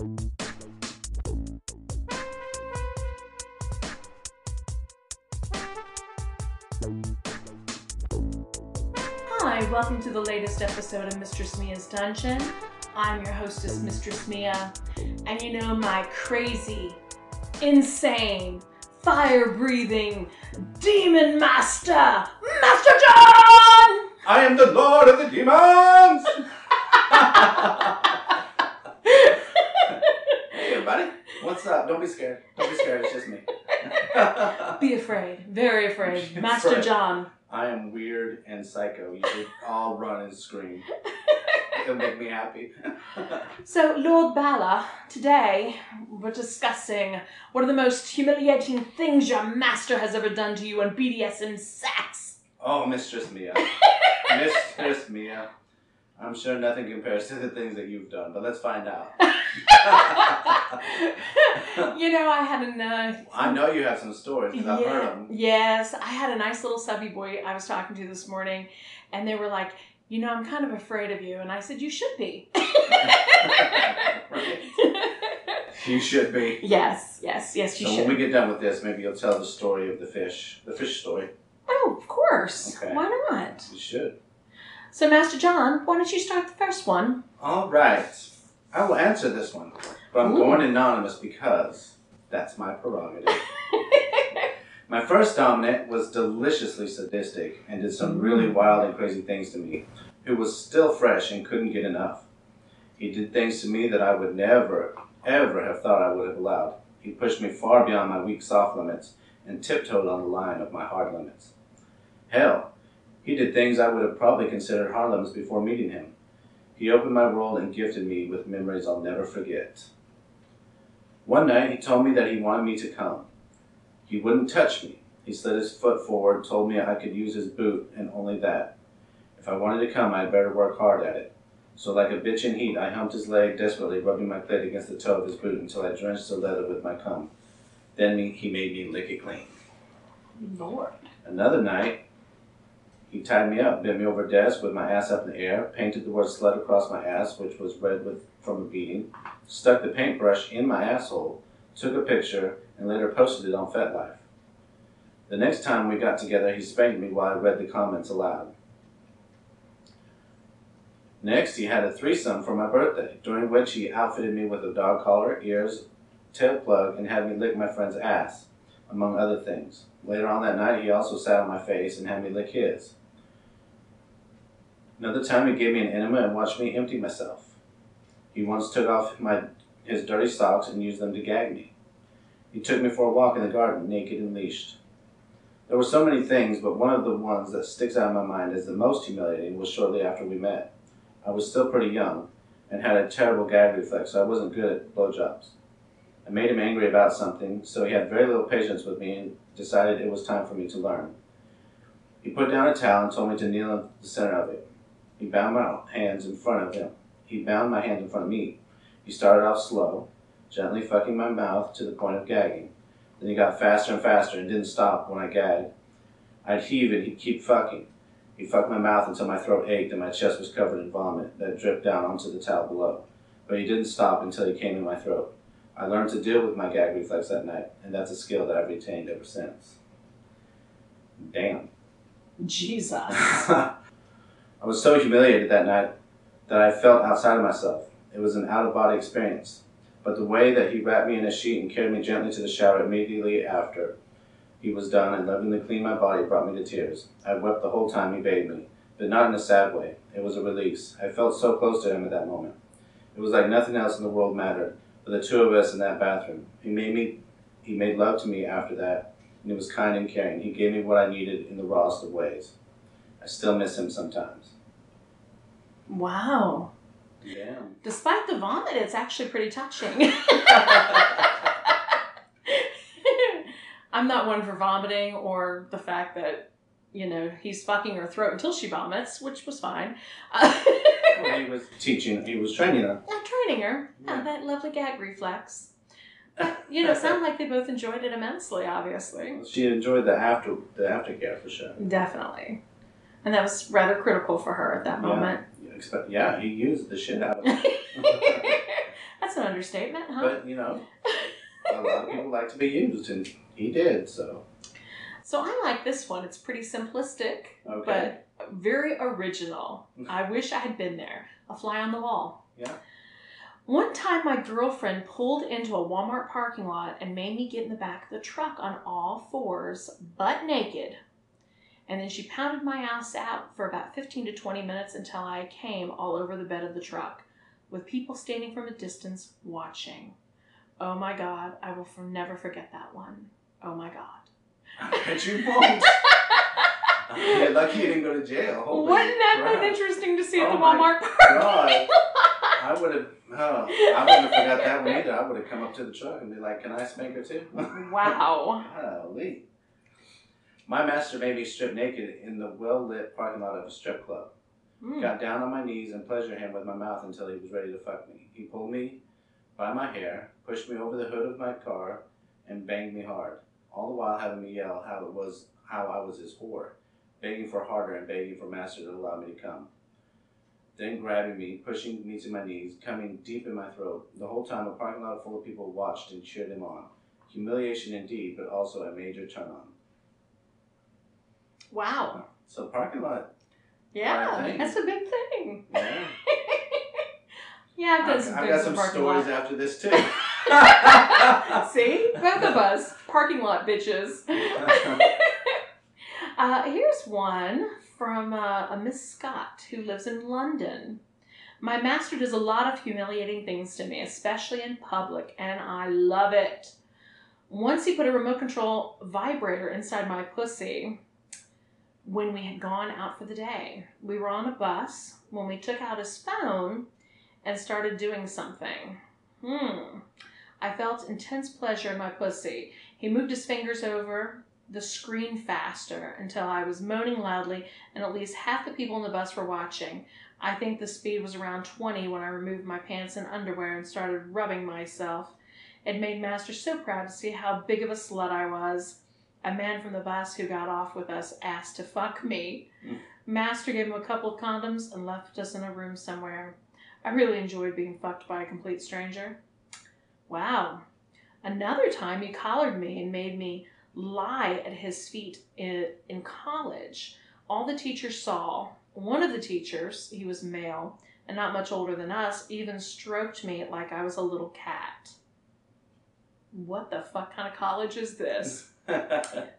Hi, welcome to the latest episode of Mistress Mia's Dungeon. I'm your hostess, Mistress Mia, and you know my crazy, insane, fire breathing demon master, Master John! I am the Lord of the Demons! hey, everybody. What's up? Don't be scared. Don't be scared. It's just me. Be afraid, very afraid. Master afraid. John. I am weird and psycho. You should all run and scream. It'll make me happy. So, Lord Bala, today we're discussing one of the most humiliating things your master has ever done to you on BDSM sex. oh, Mistress Mia. Mistress Mia. I'm sure nothing compares to the things that you've done, but let's find out. you know, I had a nice. I know you have some stories because I've heard them. Yes, I had a nice little subby boy I was talking to this morning, and they were like, you know, I'm kind of afraid of you. And I said, you should be. You should be. yes, yes, yes, you so should. when we get done with this, maybe you'll tell the story of the fish. The fish story. oh, of course. Okay. Why not? You should. So, Master John, why don't you start the first one? All right. I will answer this one, but I'm Ooh. going anonymous because that's my prerogative. my first dominant was deliciously sadistic and did some really mm. wild and crazy things to me, who was still fresh and couldn't get enough. He did things to me that I would never, ever have thought I would have allowed. He pushed me far beyond my weak soft limits and tiptoed on the line of my hard limits. Hell, he did things I would have probably considered hard limits before meeting him. He opened my world and gifted me with memories I'll never forget. One night, he told me that he wanted me to come. He wouldn't touch me. He slid his foot forward, told me I could use his boot, and only that. If I wanted to come, I'd better work hard at it. So, like a bitch in heat, I humped his leg desperately, rubbing my clit against the toe of his boot until I drenched the leather with my cum. Then he made me lick it clean. Lord. Another night, he tied me up, bent me over a desk with my ass up in the air, painted the word slut across my ass, which was red with from a beating, stuck the paintbrush in my asshole, took a picture, and later posted it on FetLife. The next time we got together, he spanked me while I read the comments aloud. Next, he had a threesome for my birthday, during which he outfitted me with a dog collar, ears, tail plug, and had me lick my friend's ass, among other things. Later on that night, he also sat on my face and had me lick his. Another time, he gave me an enema and watched me empty myself. He once took off my his dirty socks and used them to gag me. He took me for a walk in the garden, naked and leashed. There were so many things, but one of the ones that sticks out in my mind as the most humiliating was shortly after we met. I was still pretty young and had a terrible gag reflex, so I wasn't good at blowjobs. I made him angry about something, so he had very little patience with me and decided it was time for me to learn. He put down a towel and told me to kneel in the center of it. He bound my hands in front of him. He bound my hands in front of me. He started off slow, gently fucking my mouth to the point of gagging. Then he got faster and faster and didn't stop when I gagged. I'd heave and he'd keep fucking. He fucked my mouth until my throat ached and my chest was covered in vomit that dripped down onto the towel below. But he didn't stop until he came in my throat. I learned to deal with my gag reflex that night, and that's a skill that I've retained ever since. Damn. Jesus. I was so humiliated that night that I felt outside of myself. It was an out of body experience. But the way that he wrapped me in a sheet and carried me gently to the shower immediately after he was done and lovingly cleaned my body brought me to tears. I wept the whole time he bathed me, but not in a sad way. It was a release. I felt so close to him at that moment. It was like nothing else in the world mattered but the two of us in that bathroom. He made me he made love to me after that, and he was kind and caring. He gave me what I needed in the rawest of ways. I still miss him sometimes. Wow. Yeah. Despite the vomit, it's actually pretty touching. I'm not one for vomiting or the fact that, you know, he's fucking her throat until she vomits, which was fine. Uh, Well, he was teaching, he was training her. Training her. Yeah, Yeah. that lovely gag reflex. But, you know, sound like they both enjoyed it immensely, obviously. She enjoyed the after the aftercare for sure. Definitely. And that was rather critical for her at that moment. You expect, yeah, he used the shit out of it. That's an understatement, huh? But you know, a lot of people like to be used, and he did. So so I like this one. It's pretty simplistic, okay. but very original. I wish I had been there. A fly on the wall. Yeah. One time, my girlfriend pulled into a Walmart parking lot and made me get in the back of the truck on all fours, butt naked. And then she pounded my ass out for about 15 to 20 minutes until I came all over the bed of the truck, with people standing from a distance watching. Oh my God, I will for- never forget that one. Oh my God. I bet you won't. Uh, yeah, lucky you didn't go to jail. Holy Wouldn't that crap. been interesting to see at Oh the Walmart parking God. I would have. Oh, I wouldn't have forgot that one either. I would have come up to the truck and be like, "Can I spank her too?" Wow. Golly. My master made me strip naked in the well lit parking lot of a strip club. Hmm. Got down on my knees and pleasured him with my mouth until he was ready to fuck me. He pulled me by my hair, pushed me over the hood of my car, and banged me hard. All the while having me yell how it was how I was his whore, begging for harder and begging for master to allow me to come. Then grabbing me, pushing me to my knees, coming deep in my throat. The whole time a parking lot full of people watched and cheered him on. Humiliation indeed, but also a major turn on. Wow. So parking lot, Yeah, that's a big thing. yeah. Yeah, I've done I've, some I've got some stories lot. after this too. See, both of us parking lot bitches. uh, here's one from uh, a Miss Scott who lives in London. My master does a lot of humiliating things to me, especially in public, and I love it. Once he put a remote control vibrator inside my pussy when we had gone out for the day. We were on a bus when we took out his phone and started doing something. Hmm. I felt intense pleasure in my pussy. He moved his fingers over the screen faster until I was moaning loudly, and at least half the people in the bus were watching. I think the speed was around 20 when I removed my pants and underwear and started rubbing myself. It made Master so proud to see how big of a slut I was. A man from the bus who got off with us asked to fuck me. Mm. Master gave him a couple of condoms and left us in a room somewhere. I really enjoyed being fucked by a complete stranger. Wow. Another time he collared me and made me lie at his feet in, in college. All the teachers saw. One of the teachers, he was male and not much older than us, even stroked me like I was a little cat. What the fuck kind of college is this?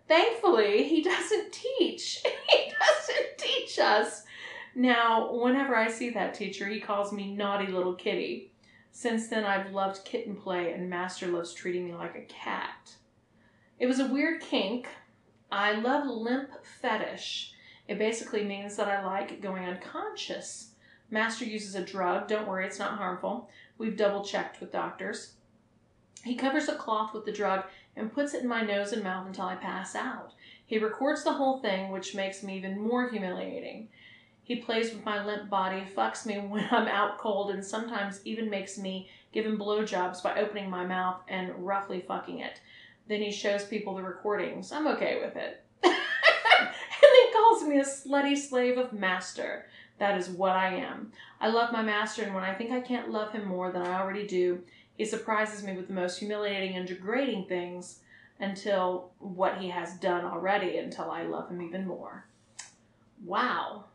Thankfully, he doesn't teach. He doesn't teach us. Now, whenever I see that teacher, he calls me naughty little kitty. Since then, I've loved kitten play, and Master loves treating me like a cat. It was a weird kink. I love limp fetish. It basically means that I like going unconscious. Master uses a drug. Don't worry, it's not harmful. We've double checked with doctors. He covers a cloth with the drug and puts it in my nose and mouth until I pass out. He records the whole thing, which makes me even more humiliating. He plays with my limp body, fucks me when I'm out cold, and sometimes even makes me give him blowjobs by opening my mouth and roughly fucking it. Then he shows people the recordings. I'm okay with it. and then calls me a slutty slave of master. That is what I am. I love my master, and when I think I can't love him more than I already do, he surprises me with the most humiliating and degrading things until what he has done already, until I love him even more. Wow.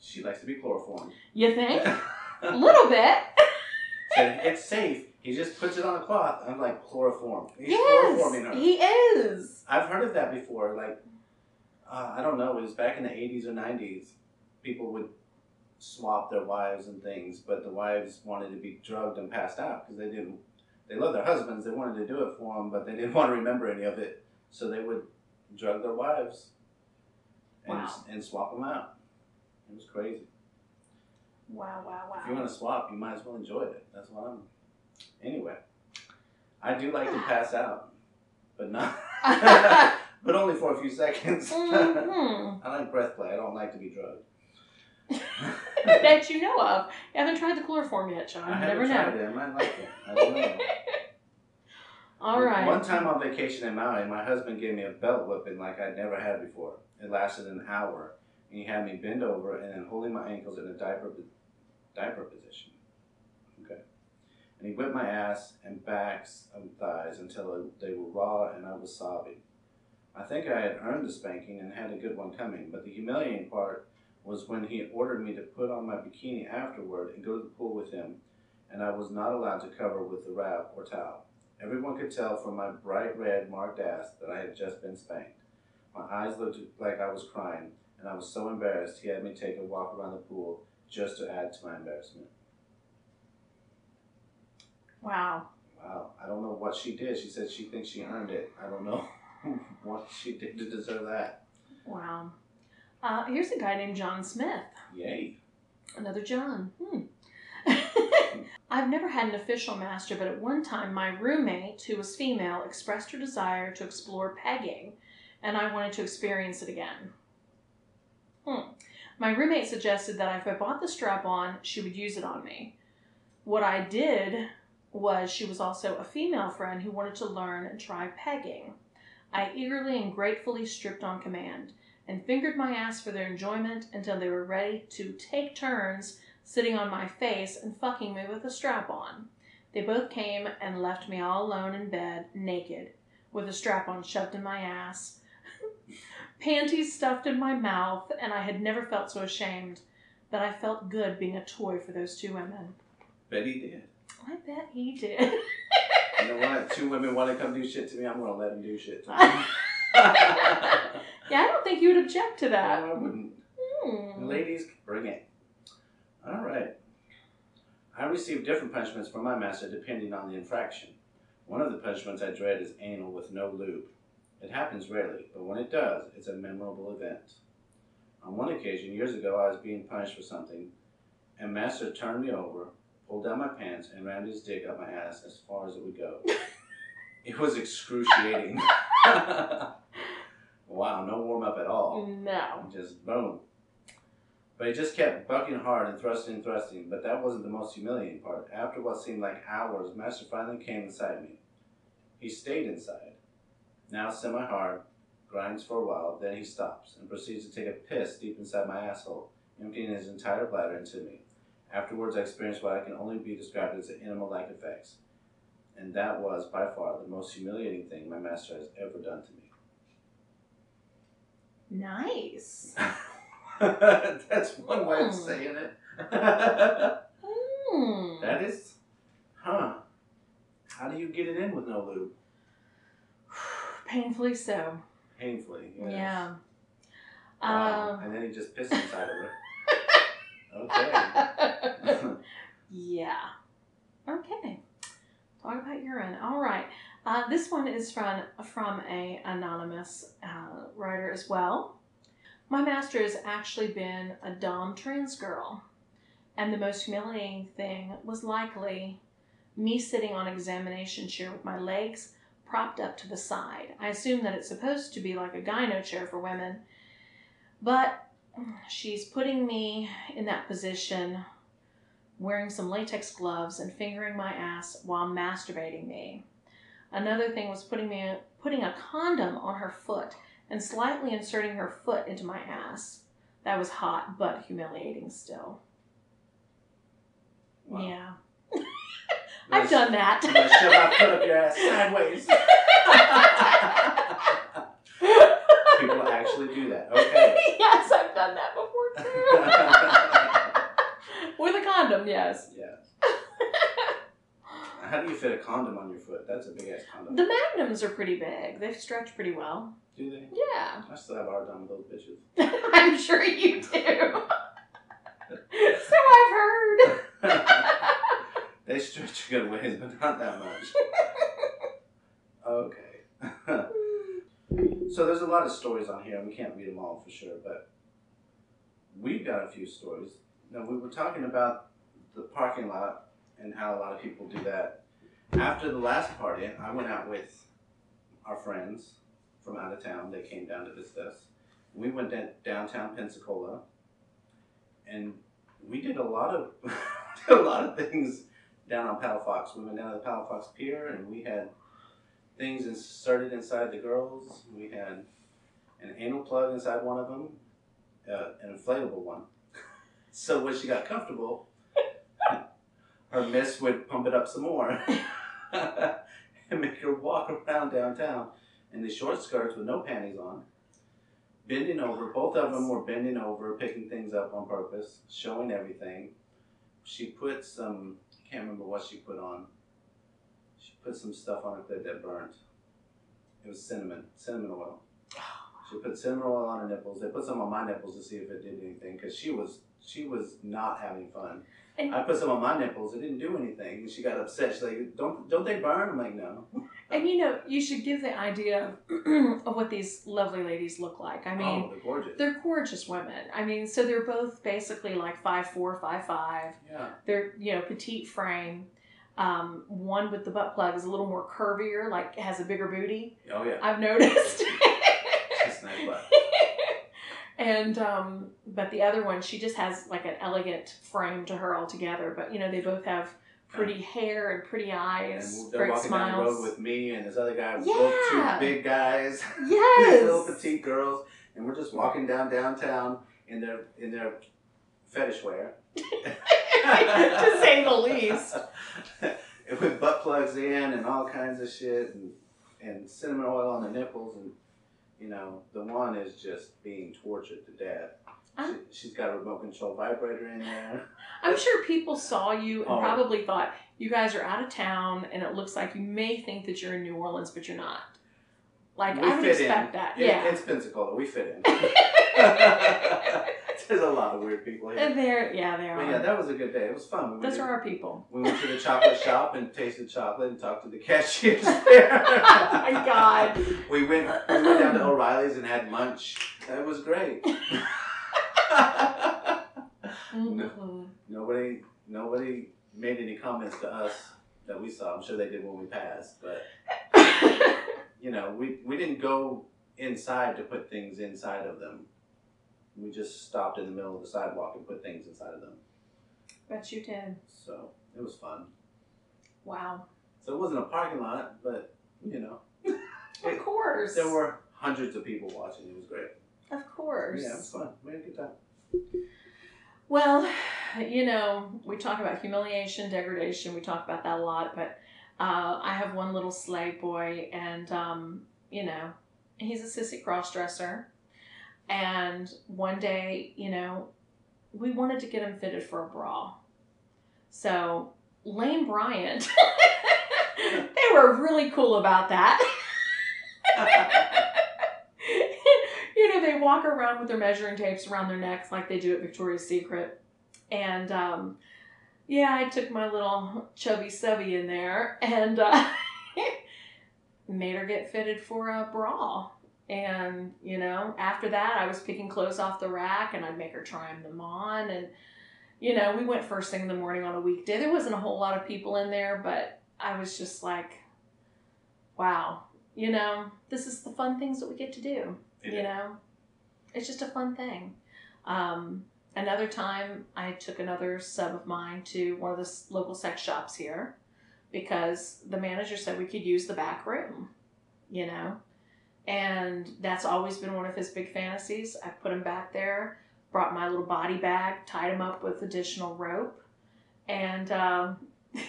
she likes to be chloroformed. You think? A little bit. It's safe. He just puts it on a cloth. I'm like chloroform. He's yes, chloroforming her. he is. I've heard of that before. Like, uh, I don't know. It was back in the 80s or 90s. People would swap their wives and things, but the wives wanted to be drugged and passed out because they didn't. They loved their husbands. They wanted to do it for them, but they didn't want to remember any of it. So they would drug their wives and Wow. and swap them out. It was crazy. Wow, wow, wow. If you want to swap, you might as well enjoy it. That's what I'm. Anyway, I do like to pass out, but not. but only for a few seconds. hmm I like breath play. I don't like to be drugged. that you know of. You haven't tried the chloroform yet, John. I You never haven't know. tried it. I might like it. I don't know. All right. One time on vacation in Maui, my husband gave me a belt whipping like I'd never had before. It lasted an hour, and he had me bend over and then holding my ankles in a diaper diaper position. Okay. and he whipped my ass and backs and thighs until they were raw and I was sobbing. I think I had earned the spanking and had a good one coming, but the humiliating part was when he ordered me to put on my bikini afterward and go to the pool with him, and I was not allowed to cover with the wrap or towel. Everyone could tell from my bright red marked ass that I had just been spanked. My eyes looked like I was crying, and I was so embarrassed he had me take a walk around the pool just to add to my embarrassment. Wow. Wow, I don't know what she did. She said she thinks she earned it. I don't know what she did to deserve that. Wow. Uh, here's a guy named John Smith. Yay. Another John. Hmm. I've never had an official master, but at one time my roommate, who was female, expressed her desire to explore pegging, and I wanted to experience it again. Hmm. My roommate suggested that if I bought the strap on, she would use it on me. What I did was she was also a female friend who wanted to learn and try pegging. I eagerly and gratefully stripped on command and fingered my ass for their enjoyment until they were ready to take turns sitting on my face and fucking me with a strap on. They both came and left me all alone in bed, naked, with a strap on shoved in my ass, panties stuffed in my mouth, and I had never felt so ashamed that I felt good being a toy for those two women. Betty did. I bet he did. You know what? Two women want to come do shit to me. I'm gonna let them do shit to me. Yeah, I don't think you would object to that. No. I wouldn't. Hmm. Ladies, bring it. All right. I receive different punishments from my master depending on the infraction. One of the punishments I dread is anal with no lube. It happens rarely, but when it does, it's a memorable event. On one occasion, years ago, I was being punished for something, and master turned me over, pulled down my pants, and rammed his dick up my ass as far as it would go. it was excruciating. wow, no warm up at all. No. Just boom. But he just kept bucking hard and thrusting and thrusting, but that wasn't the most humiliating part. After what seemed like hours, Master finally came inside me. He stayed inside, now semi hard, grinds for a while, then he stops and proceeds to take a piss deep inside my asshole, emptying his entire bladder into me. Afterwards, I experienced what I can only be described as animal like effects. And that was, by far, the most humiliating thing my master has ever done to me. Nice. That's one way of Hmm. saying it. Hmm. that is, huh? How do you get it in with no lube? Painfully so. Painfully. yes. Yeah. Wow. Um, and then he just pissed inside of her. Okay. yeah. Okay. Talk about urine. All right. Uh, this one is from from a anonymous uh, writer as well. My master has actually been a dom trans girl, and the most humiliating thing was likely me sitting on examination chair with my legs propped up to the side. I assume that it's supposed to be like a gyno chair for women, but she's putting me in that position wearing some latex gloves and fingering my ass while masturbating me. Another thing was putting me putting a condom on her foot and slightly inserting her foot into my ass. That was hot but humiliating still. Wow. Yeah. I've done I'm that. shove my foot up your ass sideways. People actually do that. Okay. yes, I've done that before too. With a condom, yes. yeah. How do you fit a condom on your foot? That's a big ass condom. The magnums are pretty big. They stretch pretty well. Do they? Yeah. I still have hard time with those bitches. I'm sure you do. so I've heard. they stretch a good ways, but not that much. Okay. so there's a lot of stories on here, and we can't read them all for sure, but we've got a few stories. Now, we were talking about the parking lot and how a lot of people do that. After the last party, I went out with our friends from out of town. They came down to visit us. We went down downtown Pensacola, and we did a lot of a lot of things down on Palafox. We went down to the Palafox Pier, and we had things inserted inside the girls. We had an anal plug inside one of them, uh, an inflatable one. so when she got comfortable, her miss would pump it up some more and make her walk around downtown in these short skirts with no panties on, bending over. Both of them were bending over, picking things up on purpose, showing everything. She put some, I can't remember what she put on. She put some stuff on her clit that burnt. It was cinnamon, cinnamon oil. She put cinnamon oil on her nipples. They put some on my nipples to see if it did anything because she was she was not having fun. And- I put some on my nipples. It didn't do anything. And she got upset. She's like, "Don't don't they burn?" I'm like, "No." And you know, you should give the idea of what these lovely ladies look like. I mean, oh, they're gorgeous. they're gorgeous women. I mean, so they're both basically like five four, five five. yeah. They're you know petite frame. Um, one with the butt plug is a little more curvier, like has a bigger booty. Oh yeah. I've noticed. She's nice butt. and um, but the other one, she just has like an elegant frame to her altogether. But you know, they both have pretty hair and pretty eyes, And they're great walking down the road with me and this other guy, both Yeah. two big guys, yes. little petite girls, and we're just walking down downtown in their in their fetish wear. to say the least. With butt plugs in and all kinds of shit and, and cinnamon oil on the nipples and you know, the one is just being tortured to death. She, she's got a remote control vibrator in there. I'm sure people saw you and Oh. probably thought you guys are out of town, and it looks like you may think that you're in New Orleans, but you're not. Like We I would expect in. that. It- yeah. It's Pensacola. We fit in. There's a lot of weird people here. and they're yeah they are. Yeah, that was a good day. It was fun. We Those to- are our people. We went to the chocolate shop and tasted chocolate and talked to the cashiers there. oh my god. We went we went down to O'Reilly's and had lunch. That was great. Mhm. nobody nobody made any comments to us that we saw. I'm sure they did when we passed, but you know, we we didn't go inside to put things inside of them. We just stopped in the middle of the sidewalk and put things inside of them. Bet you did. So it was fun. Wow. So it wasn't a parking lot, but you know, Of course. there were hundreds of people watching. It was great. Of course. Yeah, it was fun. We had a good time. Well, you know, we talk about humiliation, degradation. We talk about that a lot, but uh, I have one little slave boy, and um, you know, he's a sissy crossdresser. And one day, you know, we wanted to get him fitted for a bra. So Lane Bryant, they were really cool about that. you know, they walk around with their measuring tapes around their necks like they do at Victoria's Secret. And um, yeah, I took my little chubby subby in there and uh, made her get fitted for a bra. And, you know, after that, I was picking clothes off the rack and I'd make her try them on. And, you know, we went first thing in the morning on a weekday. There wasn't a whole lot of people in there, but I was just like, wow, you know, this is the fun things that we get to do you know it's just a fun thing um, another time i took another sub of mine to one of the local sex shops here because the manager said we could use the back room you know and that's always been one of his big fantasies i put him back there brought my little body bag tied him up with additional rope and um,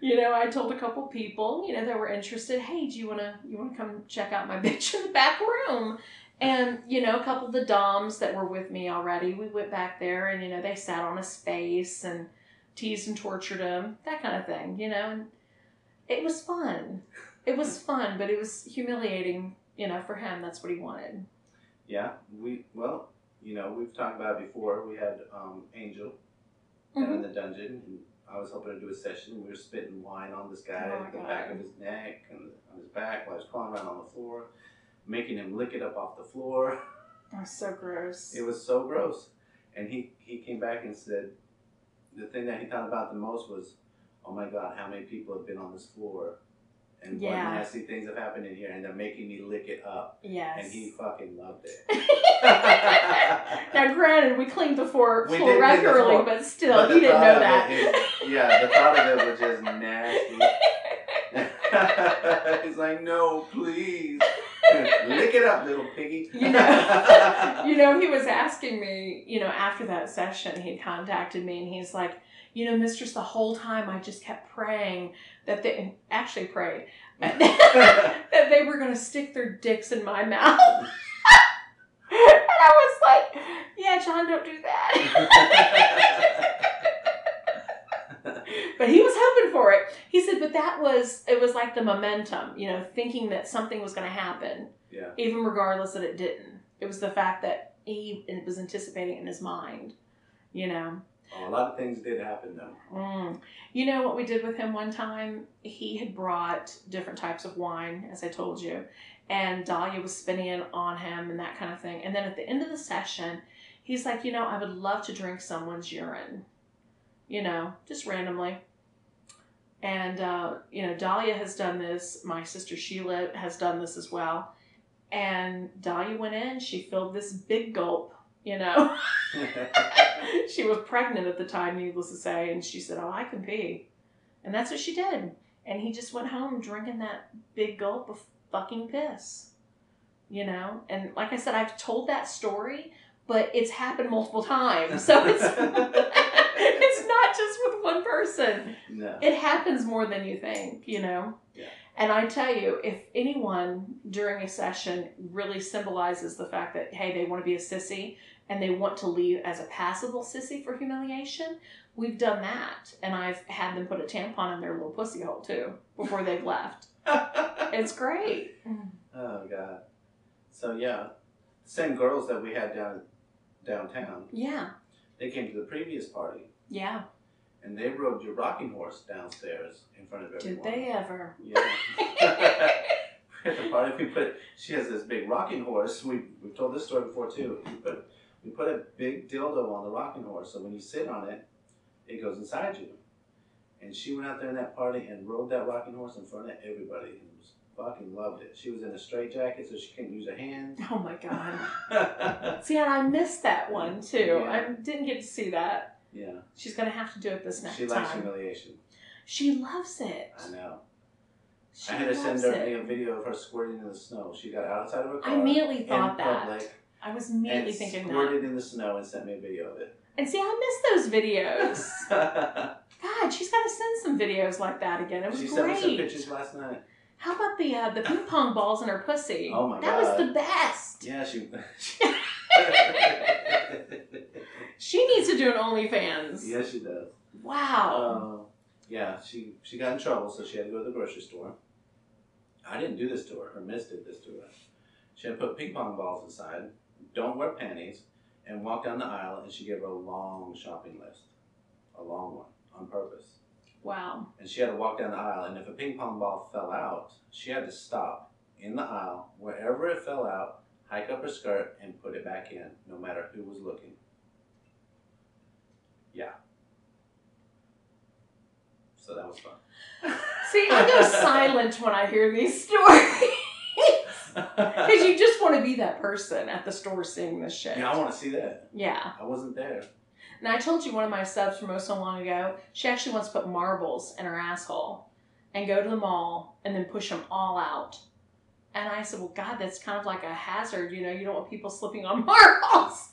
you know, I told a couple people, you know, that were interested, hey, do you wanna you wanna come check out my bitch in the back room? And, you know, a couple of the Doms that were with me already, we went back there and, you know, they sat on his face and teased and tortured him, that kind of thing, you know, and it was fun. It was fun, but it was humiliating, you know, for him. That's what he wanted. Yeah, we well, you know, we've talked about it before. We had um, Angel down Mhm. in the dungeon, and I was hoping to do a session. We were spitting wine on this guy, Oh the God. back of his neck and on his back while he was crawling around on the floor, making him lick it up off the floor. That's so gross. It was so gross. And he, he came back and said the thing that he thought about the most was, oh my God, how many people have been on this floor? And Yeah. what nasty things have happened in here, and they're making me lick it up. yes. And he fucking loved it. now, granted, we cleaned the floor, We floor regularly, but still, But he didn't know that. yeah, the thought of it was just nasty. He's like, no, please. Lick it up, little piggy. You know, you know, he was asking me, you know, after that session, he contacted me and he's like, you know, mistress, the whole time I just kept praying that they actually prayed that they were going to stick their dicks in my mouth. and I was like, yeah, John, don't do that. but he was hoping for it. He said, but that was, it was like the momentum, you know, thinking that something was going to happen, yeah. even regardless that it didn't. It was the fact that he was anticipating in his mind, you know. Oh, a lot of things did happen though. Mm. You know what we did with him one time? He had brought different types of wine, as I told you, and Dahlia was spinning it on him and that kind of thing. And then at the end of the session, he's like, You know, I would love to drink someone's urine, you know, just randomly. And, uh, you know, Dahlia has done this. My sister Sheila has done this as well. And Dahlia went in, she filled this big gulp, you know. she was pregnant at the time, needless to say, and she said, Oh, I can pee. And that's what she did. And he just went home drinking that big gulp of fucking piss. You know? And like I said, I've told that story, but it's happened multiple times. So it's it's not just with one person. no. It happens more than you think, you know? Yeah. And I tell you, if anyone during a session really symbolizes the fact that, hey, they want to be a sissy and they want to leave as a passable sissy for humiliation, we've done that. And I've had them put a tampon in their little pussy hole too before they've left. It's great. oh god. So yeah, same girls that we had down downtown. Yeah, They came to the previous party yeah. and they rode your rocking horse downstairs in front of everyone. Did they ever? Yeah. At the party, we put. She has this big rocking horse. We we've told this story before too. We put we put a big dildo on the rocking horse, so when you sit on it, it goes inside you. And she went out there in that party and rode that rocking horse in front of everybody. And was fucking loved it. She was in a straight jacket, so she couldn't use her hands. Oh my God. See, and I missed that one too. Yeah. I didn't get to see that. yeah, She's going to have to do it this next she likes time. humiliation. She loves it. I know. She I had to send her it. a video of her squirting in the snow. She got outside of her car I immediately thought that. public I was immediately and thinking that. squirted in the snow and sent me a video of it. And see, I miss those videos. God, she's got to send some videos like that again. It was great. she sent me some pictures last night. How about the uh, the ping pong balls in her pussy? Oh my that God. That was the best. Yeah, she. She needs to do an OnlyFans. yes, she does. Wow. Uh, yeah, she she got in trouble, so she had to go to the grocery store. I didn't do this to her. Her miss did this to her. She had to put ping pong balls inside. Don't wear panties, and walk down the aisle, and she gave her a long shopping list, a long one on purpose. wow. And she had to walk down the aisle, and if a ping pong ball fell out, she had to stop in the aisle, wherever it fell out, hike up her skirt, and put it back in, no matter who was looking. Yeah. So that was fun. See, I go silent when I hear these stories. Because you just want to be that person at the store seeing this shit. yeah, I want to see that. Yeah. I wasn't there. And I told you one of my subs from oh so long ago, she actually wants to put marbles in her asshole and go to the mall and then push them all out. And I said, well, God, that's kind of like a hazard. You know, you don't want people slipping on marbles.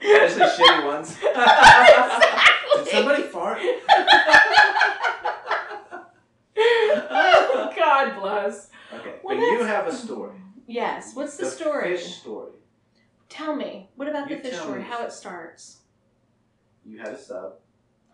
Especially shitty ones. exactly. Did somebody fart? oh, God bless. Okay, Well, but you have a story. Yes. What's the, story? Fish story. Tell me. What about You the fish story? How it starts? You had a sub,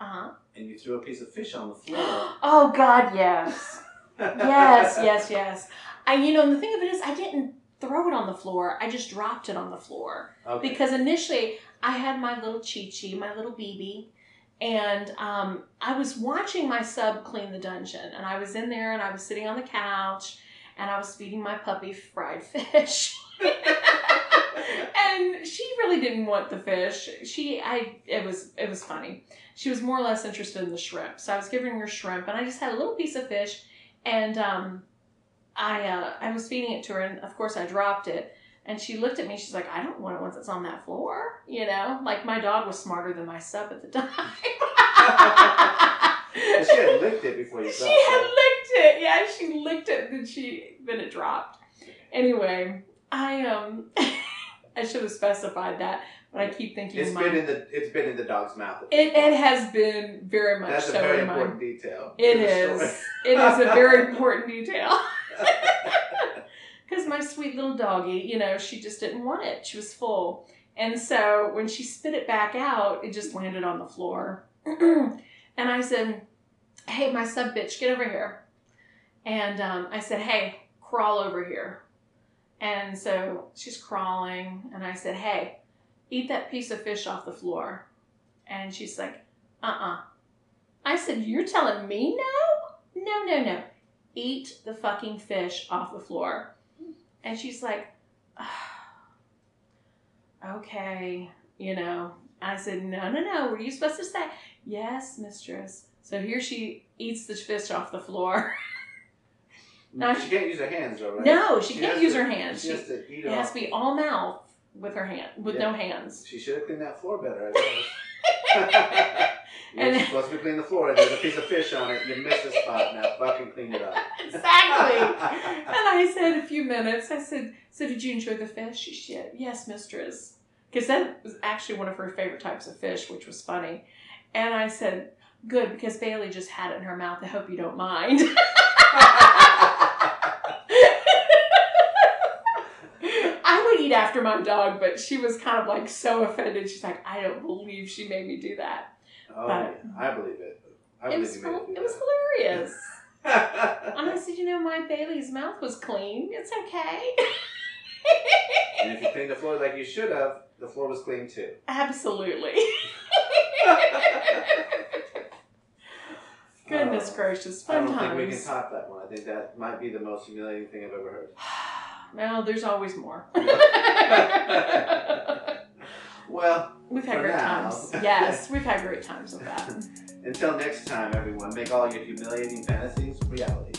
Uh huh. and you threw a piece of fish on the floor. oh God, yes, yes, yes, yes. I, you know, and the thing of it is, I didn't throw it on the floor. I just dropped it on the floor Okay. because initially I had my little Chi Chi, my little BB, and um, I was watching my sub clean the dungeon, and I was in there, and I was sitting on the couch, and I was feeding my puppy fried fish. and she really didn't want the fish. She, I, it was, it was funny. She was more or less interested in the shrimp, so I was giving her shrimp, and I just had a little piece of fish, and um, I, uh, I was feeding it to her, and of course I dropped it, and she looked at me. She's like, "I don't want it once it's on that floor," you know. Like my dog was smarter than my sub at the time. She had licked it before you She had it. licked it. Yeah, she licked it, then she then it dropped. Anyway, I um, I should have specified that, but I keep thinking It's my, been in the it's been in the dog's mouth. it, it has been very much That's a so very in mine. important detail. It is. It is a very important detail. Because my sweet little doggy, you know, she just didn't want it. She was full. And so when she spit it back out, it just landed on the floor. and I said, Hey, my sub bitch, get over here. And um, I said, Hey, crawl over here. And so she's crawling. And I said, Hey, eat that piece of fish off the floor. And she's like, Uh uh I said, You're telling me no? No, no, no. Eat the fucking fish off the floor. And she's like, Okay, you know. I said, No, no, no. Were you supposed to say? Yes, mistress. So here she eats the fish off the floor. No, she can't use her hands though, right? No, she, can't use to- her hands. She She, has to eat it it has to be all mouth with her hand, with no hands. She should have cleaned that floor better, I. And- You're supposed to be cleaning the floor. There's a piece of fish on it. You missed a spot. Now fucking clean it up. exactly. And I said a few minutes. I said, "So did you enjoy the fish?" She said, "Yes, mistress." Because that was actually one of her favorite types of fish, which was funny. And I said, "Good, because Bailey just had it in her mouth. I hope you don't mind." I would eat after my dog, but she was kind of like so offended. She's like, "I don't believe she made me do that." oh, But- I believe it. I It was you made hil- it. it was hilarious. And I said, "You know, my Bailey's mouth was clean. It's okay." and if you cleaned the floor like you should have, the floor was clean too. Absolutely. I don't think we can times. top that one. I think that might be the most humiliating thing I've ever heard. well, there's always more. Well, we've had For great now. times. Yes, we've had great times with that. until next time, everyone, make all your humiliating fantasies reality.